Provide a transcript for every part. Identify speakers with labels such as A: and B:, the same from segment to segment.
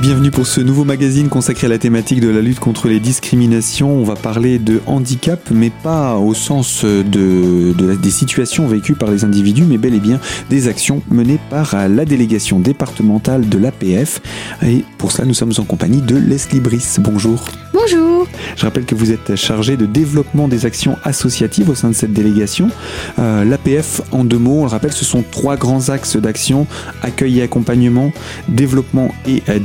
A: bienvenue pour ce nouveau magazine consacré à la thématique de la lutte contre les discriminations. On va parler de handicap, mais pas au sens de, des situations vécues par les individus, mais bel et bien des actions menées par la délégation départementale de l'APF. Et pour cela, nous sommes en compagnie de Leslie Brice. Bonjour.
B: Bonjour.
A: Je rappelle que vous êtes chargé de développement des actions associatives au sein de cette délégation. Euh, L'APF, en deux mots, on le rappelle, ce sont trois grands axes d'action accueil et accompagnement, développement et euh,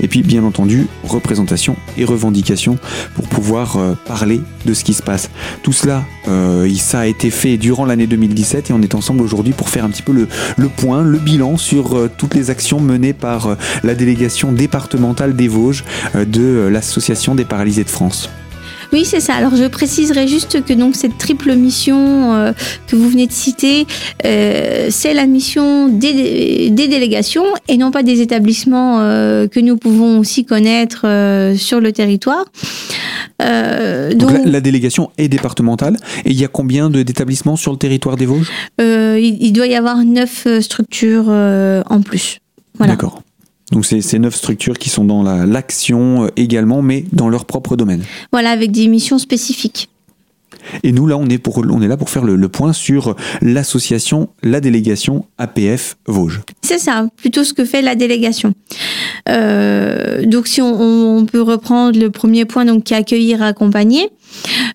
A: et puis bien entendu représentation et revendication pour pouvoir euh, parler de ce qui se passe. Tout cela, euh, ça a été fait durant l'année 2017 et on est ensemble aujourd'hui pour faire un petit peu le, point, le bilan sur euh, toutes les actions menées par la délégation départementale des Vosges de l'association des paralysés de France.
B: Oui, c'est ça. Alors, je préciserai juste que donc cette triple mission euh, que vous venez de citer, euh, c'est la mission des, des, délégations et non pas des établissements euh, que nous pouvons aussi connaître sur le territoire.
A: Donc, donc la, la, délégation est départementale et il y a combien d'établissements sur le territoire des Vosges?
B: Il, il, doit y avoir neuf structures en plus.
A: Voilà. D'accord. Donc c'est ces neuf structures qui sont dans l'action la, également, mais dans leur propre domaine.
B: Voilà, avec des missions spécifiques.
A: Et nous, là, on est, pour, on est là pour faire le, point sur l'association, la délégation APF Vosges.
B: C'est ça, plutôt ce que fait la délégation. Euh, donc, si on, peut reprendre le premier point, donc qui accueillir, accompagner.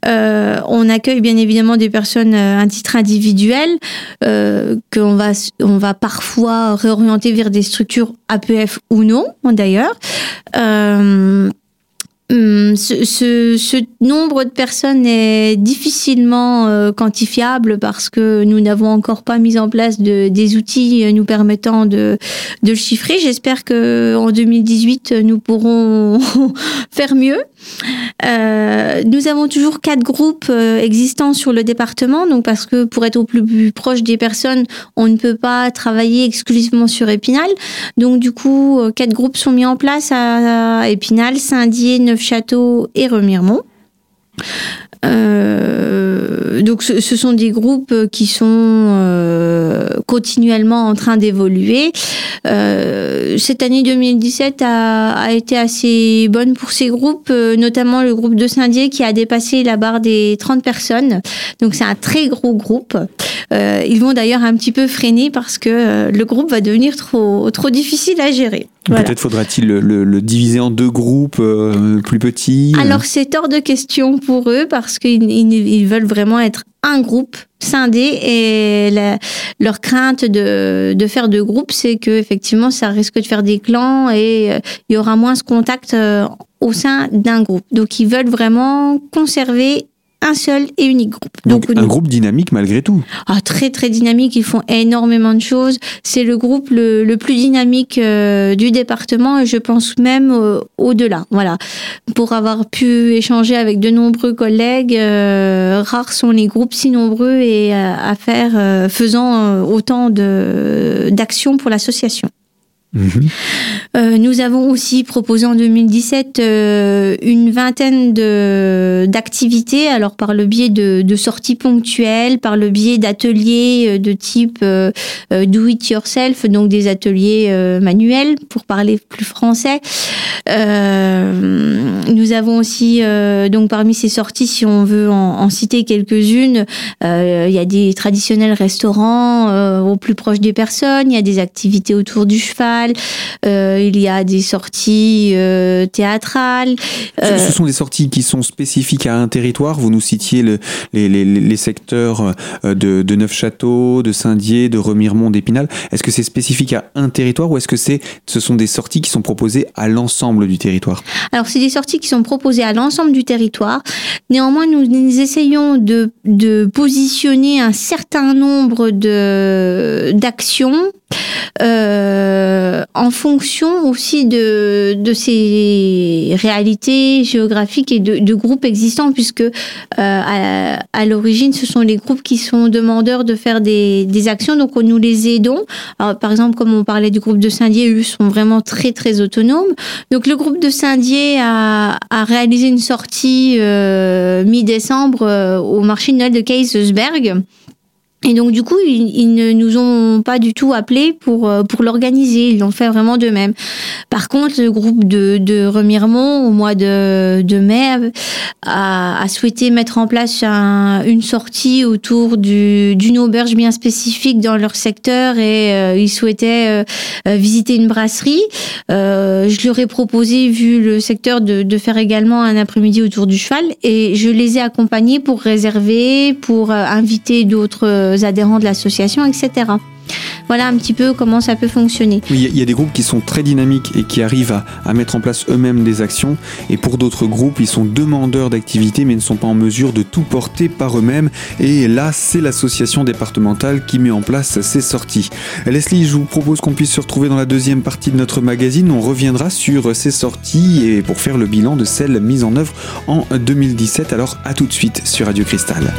B: Euh, on accueille bien évidemment des personnes à un titre individuel euh, qu'on va on va parfois réorienter vers des structures APF ou non d'ailleurs. Euh, ce, ce, ce, nombre de personnes est difficilement euh, quantifiable parce que nous n'avons encore pas mis en place de, des outils nous permettant de, de le chiffrer. J'espère que en 2018 nous pourrons faire mieux. Euh, nous avons toujours quatre groupes euh, existants sur le département, donc parce que pour être au plus, plus, proche des personnes, on ne peut pas travailler exclusivement sur Épinal. Donc du coup, euh, quatre groupes sont mis en place à, Épinal, Saint-Dié, Neufchâteau et Remiremont. Euh, donc ce, sont des groupes qui sont euh, continuellement en train d'évoluer. Euh, cette année 2017 a, a, été assez bonne pour ces groupes, notamment le groupe de Saint-Dié qui a dépassé la barre des 30 personnes. Donc c'est un très gros groupe. Ils vont d'ailleurs un petit peu freiner parce que le groupe va devenir trop, trop difficile à gérer.
A: Voilà. Peut-être faudra-t-il le, le, le, diviser en deux groupes euh, plus petits
B: Alors c'est hors de question pour eux parce qu'ils ils veulent vraiment être un groupe scindé et la, leur crainte de, de faire deux groupes, c'est que effectivement ça risque de faire des clans et euh, il y aura moins ce contact euh, au sein d'un groupe. Donc ils veulent vraiment conserver un seul et unique groupe.
A: Donc, Donc un nous... groupe dynamique malgré tout.
B: Ah, très très dynamique, ils font énormément de choses. C'est le groupe le, le plus dynamique euh, du département et je pense même euh, au-delà. Voilà. Pour avoir pu échanger avec de nombreux collègues, euh, rares sont les groupes si nombreux et à faire faisant autant d'actions pour l'association. Euh, nous avons aussi proposé en 2017 euh, une vingtaine d'activités, alors par le biais de, sorties ponctuelles, par le biais d'ateliers euh, de type do it yourself, donc des ateliers manuels pour parler plus français. Nous avons aussi donc parmi ces sorties, si on veut en citer quelques-unes, il y a des traditionnels restaurants au plus proche des personnes, il y a des activités autour du cheval euh, il y a des sorties euh, théâtrales.
A: Euh... Ce sont des sorties qui sont spécifiques à un territoire. Vous nous citiez le, les, les, les, secteurs de, de Neufchâteau, de Saint-Dié, de Remiremont, d'Épinal. Est-ce que c'est spécifique à un territoire ou est-ce que c'est, ce sont des sorties qui sont proposées à l'ensemble du territoire?
B: Alors, c'est des sorties qui sont proposées à l'ensemble du territoire. Néanmoins, nous, nous essayons de, de positionner un certain nombre de, d'actions euh, en fonction aussi de, de ces réalités géographiques et de, de groupes existants, puisque euh, à, à l'origine, ce sont les groupes qui sont demandeurs de faire des, des actions, donc nous les aidons. Alors, par exemple, comme on parlait du groupe de Saint-Dié, eux sont vraiment très très autonomes. Donc le groupe de Saint-Dié a, a réalisé une sortie euh, mi-décembre euh, au marché de Noël de Kaisersberg Et donc du coup, ils, ne nous ont pas du tout appelés pour euh, pour l'organiser. Ils l'ont fait vraiment d'eux-mêmes. Par contre, le groupe de, de Remiremont, au mois de, de mai, a, a souhaité mettre en place un, une sortie autour du, d'une auberge bien spécifique dans leur secteur et euh, ils souhaitaient euh, visiter une brasserie. je leur ai proposé, vu le secteur, de, de faire également un après-midi autour du cheval et je les ai accompagnés pour réserver, pour inviter d'autres adhérents de l'association, etc. Voilà un petit peu comment ça peut fonctionner.
A: Oui, il y a des groupes qui sont très dynamiques et qui arrivent à, mettre en place eux-mêmes des actions. Et pour d'autres groupes, ils sont demandeurs d'activités mais ne sont pas en mesure de tout porter par eux-mêmes. Et là, c'est l'association départementale qui met en place ces sorties. Leslie, je vous propose qu'on puisse se retrouver dans la deuxième partie de notre magazine. On reviendra sur ces sorties et pour faire le bilan de celles mises en œuvre en 2017. Alors à tout de suite sur Radio Cristal.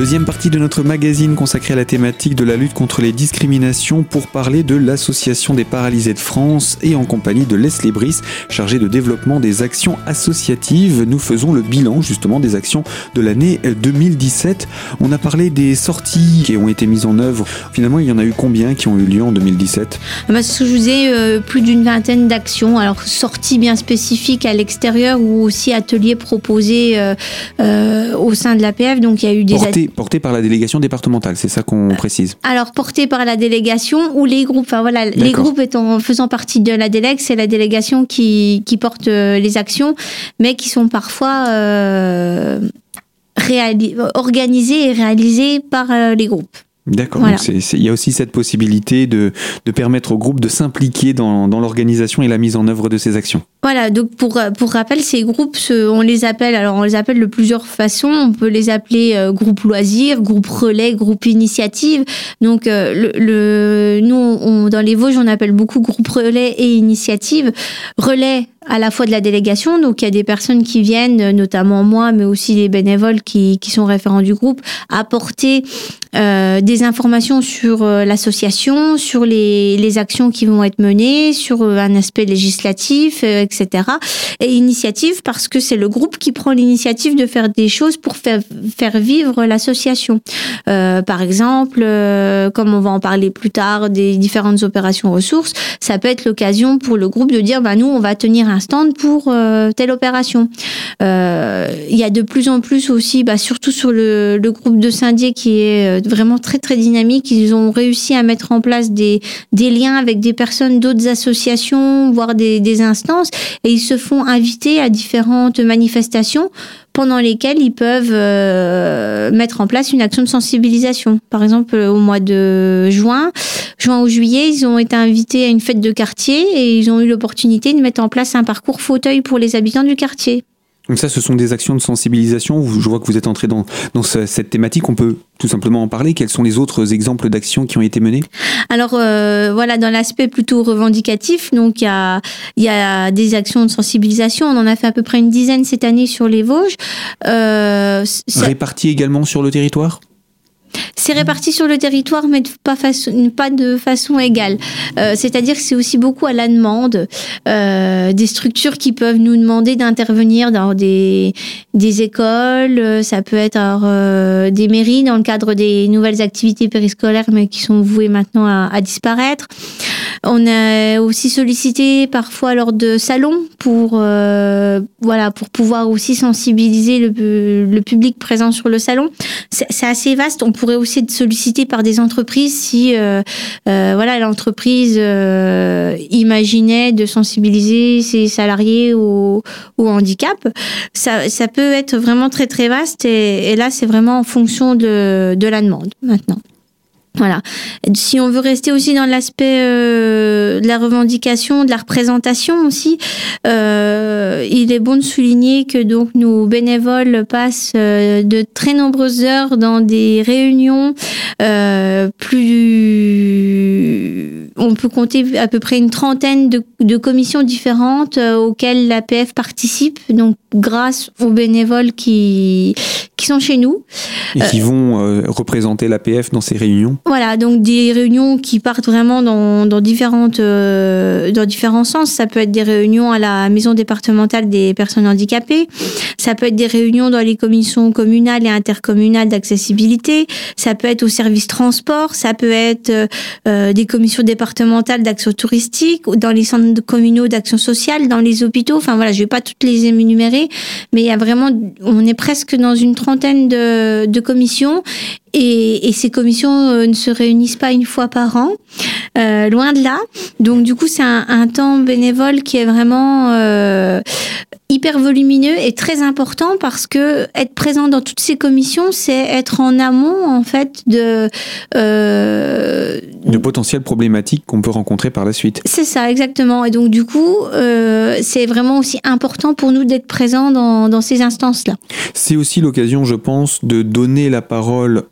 A: Deuxième partie de notre magazine consacrée à la thématique de la lutte contre les discriminations pour parler de l'Association des paralysés de France et en compagnie de Leslie Brice, chargée de développement des actions associatives. Nous faisons le bilan justement des actions de l'année 2017. On a parlé des sorties qui ont été mises en œuvre. Finalement, il y en a eu combien qui ont eu lieu en 2017
B: ah bah, Ce que je vous disais, euh, plus d'une vingtaine d'actions. Alors, sorties bien spécifiques à l'extérieur ou aussi ateliers proposés euh, euh, au sein de l'APF. Donc, il y a eu des
A: porté par la délégation départementale, c'est ça qu'on précise.
B: Alors porté par la délégation ou les groupes. Enfin voilà, les groupes étant faisant partie de la délègue, c'est la délégation qui, qui porte euh, les actions, mais qui sont parfois euh, organisées et réalisées par euh, les groupes.
A: D'accord. Il y a aussi cette possibilité de, de permettre au groupe de s'impliquer dans, dans l'organisation et la mise en œuvre de ces actions.
B: Voilà, donc pour, pour rappel, ces groupes, on les appelle, alors on les appelle de plusieurs façons. On peut les appeler euh, groupe loisirs, groupe relais, groupe initiative. Donc, euh, le, le, nous, on, dans les Vosges, on appelle beaucoup groupe relais et initiative. Relais, à la fois de la délégation, donc il y a des personnes qui viennent, notamment moi, mais aussi les bénévoles qui, qui sont référents du groupe, apporter euh, des informations sur euh, l'association, sur les, les actions qui vont être menées, sur euh, un aspect législatif, euh, etc. Et initiative parce que c'est le groupe qui prend l'initiative de faire des choses pour faire, faire vivre l'association. Euh, par exemple, comme on va en parler plus tard, des différentes opérations ressources, ça peut être l'occasion pour le groupe de dire, bah nous, on va tenir un stand pour euh, telle opération. Euh, il y a de plus en plus aussi, bah, surtout sur le, le groupe de Saint-Dié qui est euh, vraiment très très dynamique. Ils ont réussi à mettre en place des, des liens avec des personnes d'autres associations, voire des, des instances, et ils se font inviter à différentes manifestations pendant lesquelles ils peuvent euh, mettre en place une action de sensibilisation. Par exemple, au mois de juin, juin ou juillet, ils ont été invités à une fête de quartier et ils ont eu l'opportunité de mettre en place un parcours fauteuil pour les habitants du quartier.
A: Donc ça, ce sont des actions de sensibilisation. Je vois que vous êtes entré dans, dans cette thématique. On peut tout simplement en parler. Quels sont les autres exemples d'actions qui ont été menées?
B: Alors euh, voilà, dans l'aspect plutôt revendicatif, donc il y a, y a des actions de sensibilisation. On en a fait à peu près une dizaine cette année sur les Vosges.
A: Euh, Réparties également sur le territoire?
B: C'est réparti sur le territoire, mais pas, de façon égale. Euh, c'est-à-dire que c'est aussi beaucoup à la demande euh, des structures qui peuvent nous demander d'intervenir dans des, des écoles, euh, ça peut être des mairies dans le cadre des nouvelles activités périscolaires, mais qui sont vouées maintenant à, disparaître. On a aussi sollicité parfois lors de salons pour voilà pour pouvoir aussi sensibiliser le, public présent sur le salon. C'est assez vaste. Pourrait aussi être sollicité par des entreprises si euh, euh, voilà l'entreprise euh, imaginait de sensibiliser ses salariés au, au handicap. Ça, ça, peut être vraiment très très vaste et, et là c'est vraiment en fonction de, de la demande maintenant. Voilà. Si on veut rester aussi dans l'aspect euh, de la revendication, de la représentation aussi, euh, il est bon de souligner que donc nos bénévoles passent euh, de très nombreuses heures dans des réunions plus on peut compter à peu près une trentaine de, de commissions différentes auxquelles l'APF participe, donc grâce aux bénévoles qui, qui sont chez nous.
A: Et qui vont euh, représenter l'APF dans ces réunions
B: Voilà, donc des réunions qui partent vraiment dans, dans différentes, euh, dans différents sens. Ça peut être des réunions à la maison départementale des personnes handicapées. Ça peut être des réunions dans les commissions communales et intercommunales d'accessibilité. Ça peut être au service transport. Ça peut être euh, des commissions départementales d'action touristique, dans les centres communaux d'action sociale, dans les hôpitaux. Enfin voilà, je vais pas toutes les énumérer, mais il y a vraiment, on est presque dans une trentaine de, de commissions et, et, ces commissions euh, ne se réunissent pas une fois par an, euh, loin de là. Donc du coup, c'est un, un, temps bénévole qui est vraiment euh, hyper volumineux et très important parce que être présent dans toutes ces commissions, c'est être en amont en fait de
A: euh, de potentielles problématiques qu'on peut rencontrer par la suite.
B: C'est ça exactement. Et donc du coup, c'est vraiment aussi important pour nous d'être présents dans, dans ces instances-là.
A: C'est aussi l'occasion, je pense, de donner la parole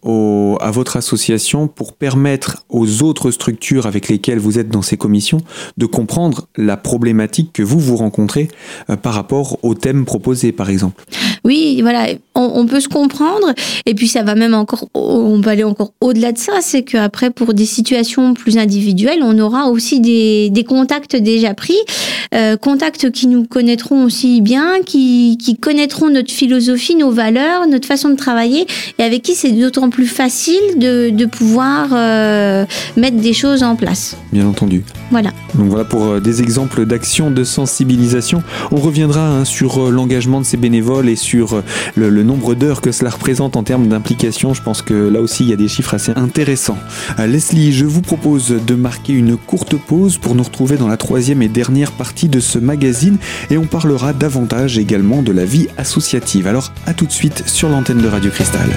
A: à votre association pour permettre aux autres structures avec lesquelles vous êtes dans ces commissions de comprendre la problématique que vous vous rencontrez euh, par rapport au thème proposé, par exemple.
B: Oui, voilà, on, peut se comprendre. Et puis ça va même encore, on peut aller encore au-delà de ça, c'est qu'après, pour des situations plus individuelles, on aura aussi des, des contacts déjà pris, euh, contacts qui nous connaîtront aussi bien, qui, qui connaîtront notre philosophie, nos valeurs, notre façon de travailler, et avec qui c'est d'autant plus facile de, de pouvoir euh, mettre des choses en place.
A: Bien entendu.
B: Voilà.
A: Donc voilà pour euh, des exemples d'actions de sensibilisation. On reviendra hein, sur euh, l'engagement de ces bénévoles et sur le, le nombre d'heures que cela représente en termes d'implication. Je pense que là aussi il y a des chiffres assez intéressants. Leslie, je vous propose de marquer une courte pause pour nous retrouver dans la troisième et dernière partie de ce magazine et on parlera davantage également de la vie associative. Alors à tout de suite sur l'antenne de Radio Cristal.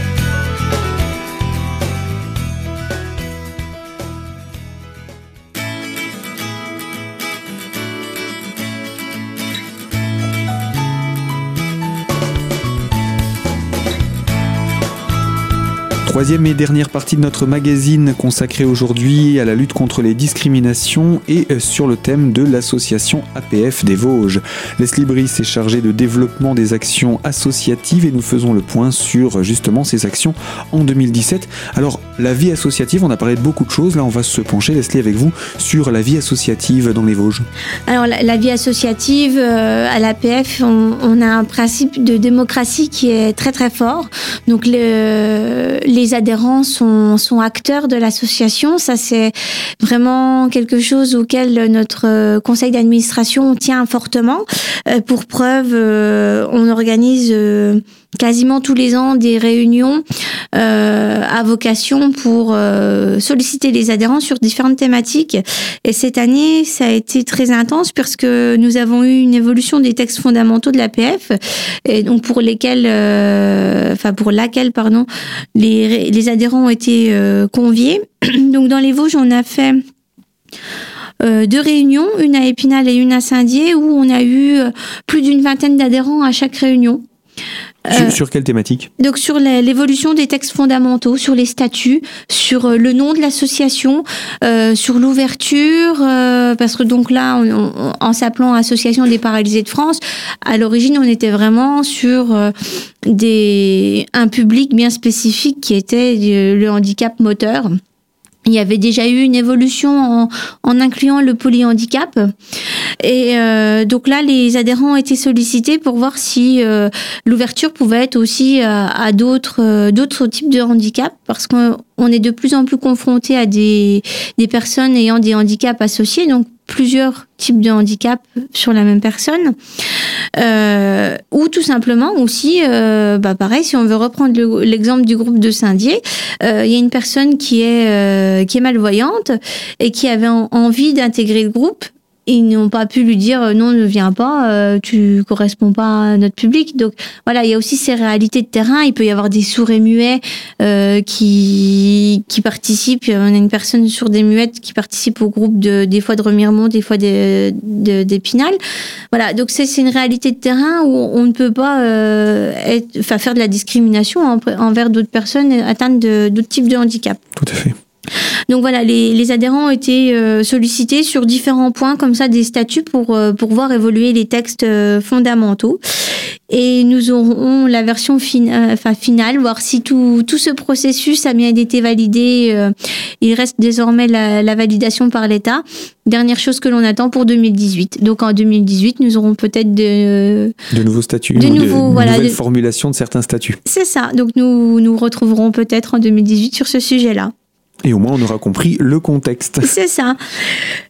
A: Troisième et dernière partie de notre magazine consacrée aujourd'hui à la lutte contre les discriminations et sur le thème de l'association APF des Vosges. Leslie Brice est chargée de développement des actions associatives et nous faisons le point sur justement ces actions en 2017. Alors la vie associative, on a parlé de beaucoup de choses, là on va se pencher Leslie avec vous sur la vie associative dans les Vosges.
B: Alors la, vie associative euh, à l'APF, on, a un principe de démocratie qui est très très fort. Donc le, les les adhérents sont, sont acteurs de l'association. Ça, c'est vraiment quelque chose auquel notre conseil d'administration tient fortement. pour preuve, on organise quasiment tous les ans des réunions euh, à vocation pour euh, solliciter les adhérents sur différentes thématiques. Et cette année, ça a été très intense puisque nous avons eu une évolution des textes fondamentaux de l'APF, et donc pour lesquels, euh, enfin pour laquelle, pardon, les, les adhérents ont été euh, conviés. donc dans les Vosges, on a fait deux réunions, une à Épinal et une à Saint-Dié, où on a eu plus d'une vingtaine d'adhérents à chaque réunion.
A: Sur, euh, sur, quelle thématique?
B: Donc sur l'évolution des textes fondamentaux, sur les statuts, sur euh, le nom de l'association, euh, sur l'ouverture, euh, parce que donc là, on, on, en s'appelant Association des paralysés de France, à l'origine, on était vraiment sur euh, des un public bien spécifique qui était le handicap moteur. Il y avait déjà eu une évolution en, en incluant le polyhandicap. Et euh, donc là, les adhérents ont été sollicités pour voir si euh, l'ouverture pouvait être aussi à, à d'autres euh, d'autres types de handicaps, parce qu'on est de plus en plus confronté à des, des personnes ayant des handicaps associés, donc plusieurs types de handicap sur la même personne. Euh, ou tout simplement aussi, euh, bah pareil, si on veut reprendre l'exemple le, du groupe de Saint-Dié, euh, il y a une personne qui est, euh, qui est malvoyante et qui avait en, envie d'intégrer le groupe ils n'ont pas pu lui dire non ne viens pas euh, tu corresponds pas à notre public. Donc voilà il y a aussi ces réalités de terrain. Il peut y avoir des sourds et muets euh, qui qui participent. On a une personne sur des muettes qui participe au groupe de des fois de Remiremont des fois d'Épinal. Voilà donc c'est une réalité de terrain où on ne peut pas euh, être, faire de la discrimination en, envers d'autres personnes atteintes d'autres types de handicap.
A: Tout à fait
B: Donc voilà, les, adhérents ont été euh, sollicités sur différents points comme ça des statuts pour, euh, pour voir évoluer les textes euh, fondamentaux. Et nous aurons la version enfin, finale, voir si tout, tout ce processus a bien été validé. il reste désormais la, la validation par l'État. Dernière chose que l'on attend pour 2018. Donc en 2018, nous aurons peut-être de,
A: de nouveaux statuts,
B: de, nouveaux,
A: voilà, nouvelles formulations de certains statuts.
B: C'est ça. Donc nous nous retrouverons peut-être en 2018 sur ce sujet-là.
A: Et au moins, on aura compris le contexte.
B: C'est ça.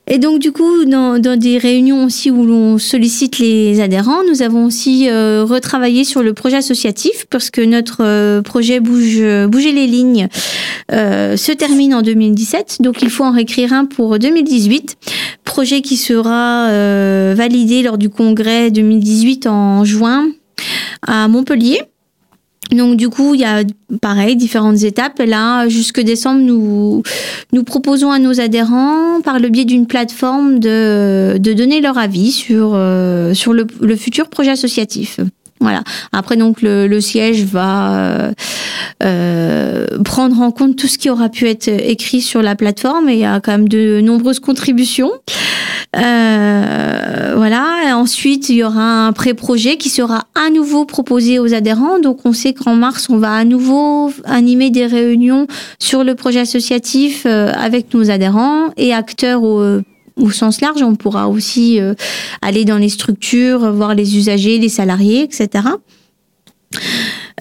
B: Et donc, du coup, dans, des réunions aussi où l'on sollicite les adhérents, nous avons aussi euh, retravaillé sur le projet associatif parce que notre euh, projet Bouge, Bouger les lignes euh, se termine en 2017. Donc, il faut en réécrire un pour 2018. Projet qui sera validé lors du congrès 2018 en juin à Montpellier. Donc du coup, il y a pareil différentes étapes. Et là, jusque décembre, nous nous proposons à nos adhérents, par le biais d'une plateforme, de, de donner leur avis sur euh, sur le, le, futur projet associatif. Voilà. Après donc le, le siège va euh, euh, prendre en compte tout ce qui aura pu être écrit sur la plateforme et il y a quand même de nombreuses contributions. Euh, voilà. ensuite, il y aura un pré-projet qui sera à nouveau proposé aux adhérents. Donc, on sait qu'en mars, on va à nouveau animer des réunions sur le projet associatif euh, avec nos adhérents et acteurs au, sens large. On pourra aussi euh, aller dans les structures, voir les usagers, les salariés, etc.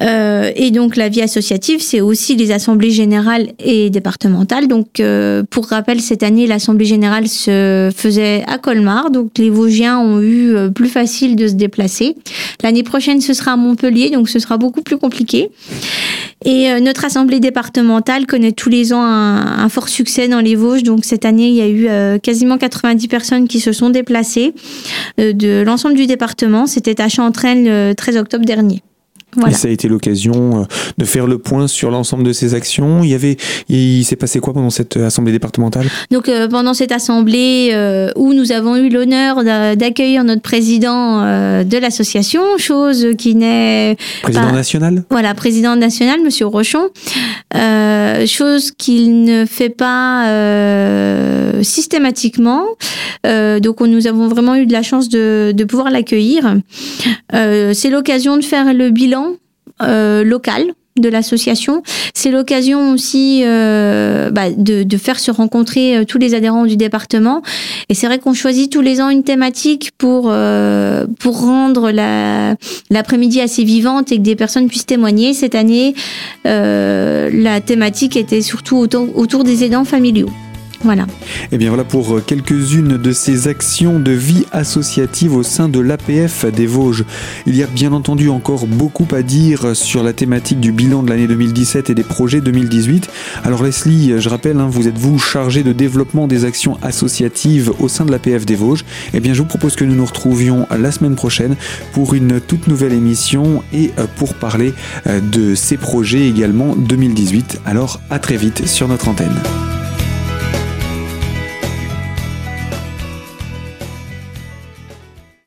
B: Euh, et donc la vie associative, c'est aussi les assemblées générales et départementales. Donc euh, pour rappel, cette année, l'assemblée générale se faisait à Colmar, donc les Vosgiens ont eu euh, plus facile de se déplacer. L'année prochaine, ce sera à Montpellier, donc ce sera beaucoup plus compliqué. Et euh, notre assemblée départementale connaît tous les ans un, un, fort succès dans les Vosges. Donc cette année, il y a eu quasiment 90 personnes qui se sont déplacées de l'ensemble du département. C'était à Chantraine le 13 octobre dernier.
A: Et ça a été l'occasion euh, de faire le point sur l'ensemble de ces actions. Il y avait, il s'est passé quoi pendant cette euh, assemblée départementale?
B: Donc euh, pendant cette assemblée où nous avons eu l'honneur d'accueillir notre président de l'association, chose qui n'est
A: président national?
B: Voilà, président national, Monsieur Rochon, chose qu'il ne fait pas systématiquement. donc nous avons vraiment eu de la chance de, pouvoir l'accueillir. C'est l'occasion de faire le bilan euh, local de l'association. C'est l'occasion aussi euh, bah, de, de, faire se rencontrer euh, tous les adhérents du département. Et c'est vrai qu'on choisit tous les ans une thématique pour euh, pour rendre la l'après-midi assez vivante et que des personnes puissent témoigner. Cette année, euh, la thématique était surtout autour, autour des aidants familiaux. Voilà.
A: Et eh bien voilà pour euh, quelques-unes de ces actions de vie associative au sein de l'APF des Vosges. Il y a bien entendu encore beaucoup à dire sur la thématique du bilan de l'année 2017 et des projets 2018. Alors Leslie, je rappelle, hein, vous êtes vous chargé de développement des actions associatives au sein de l'APF des Vosges. Et eh bien je vous propose que nous nous retrouvions la semaine prochaine pour une toute nouvelle émission et euh, pour parler euh, de ces projets également 2018. Alors à très vite sur notre antenne.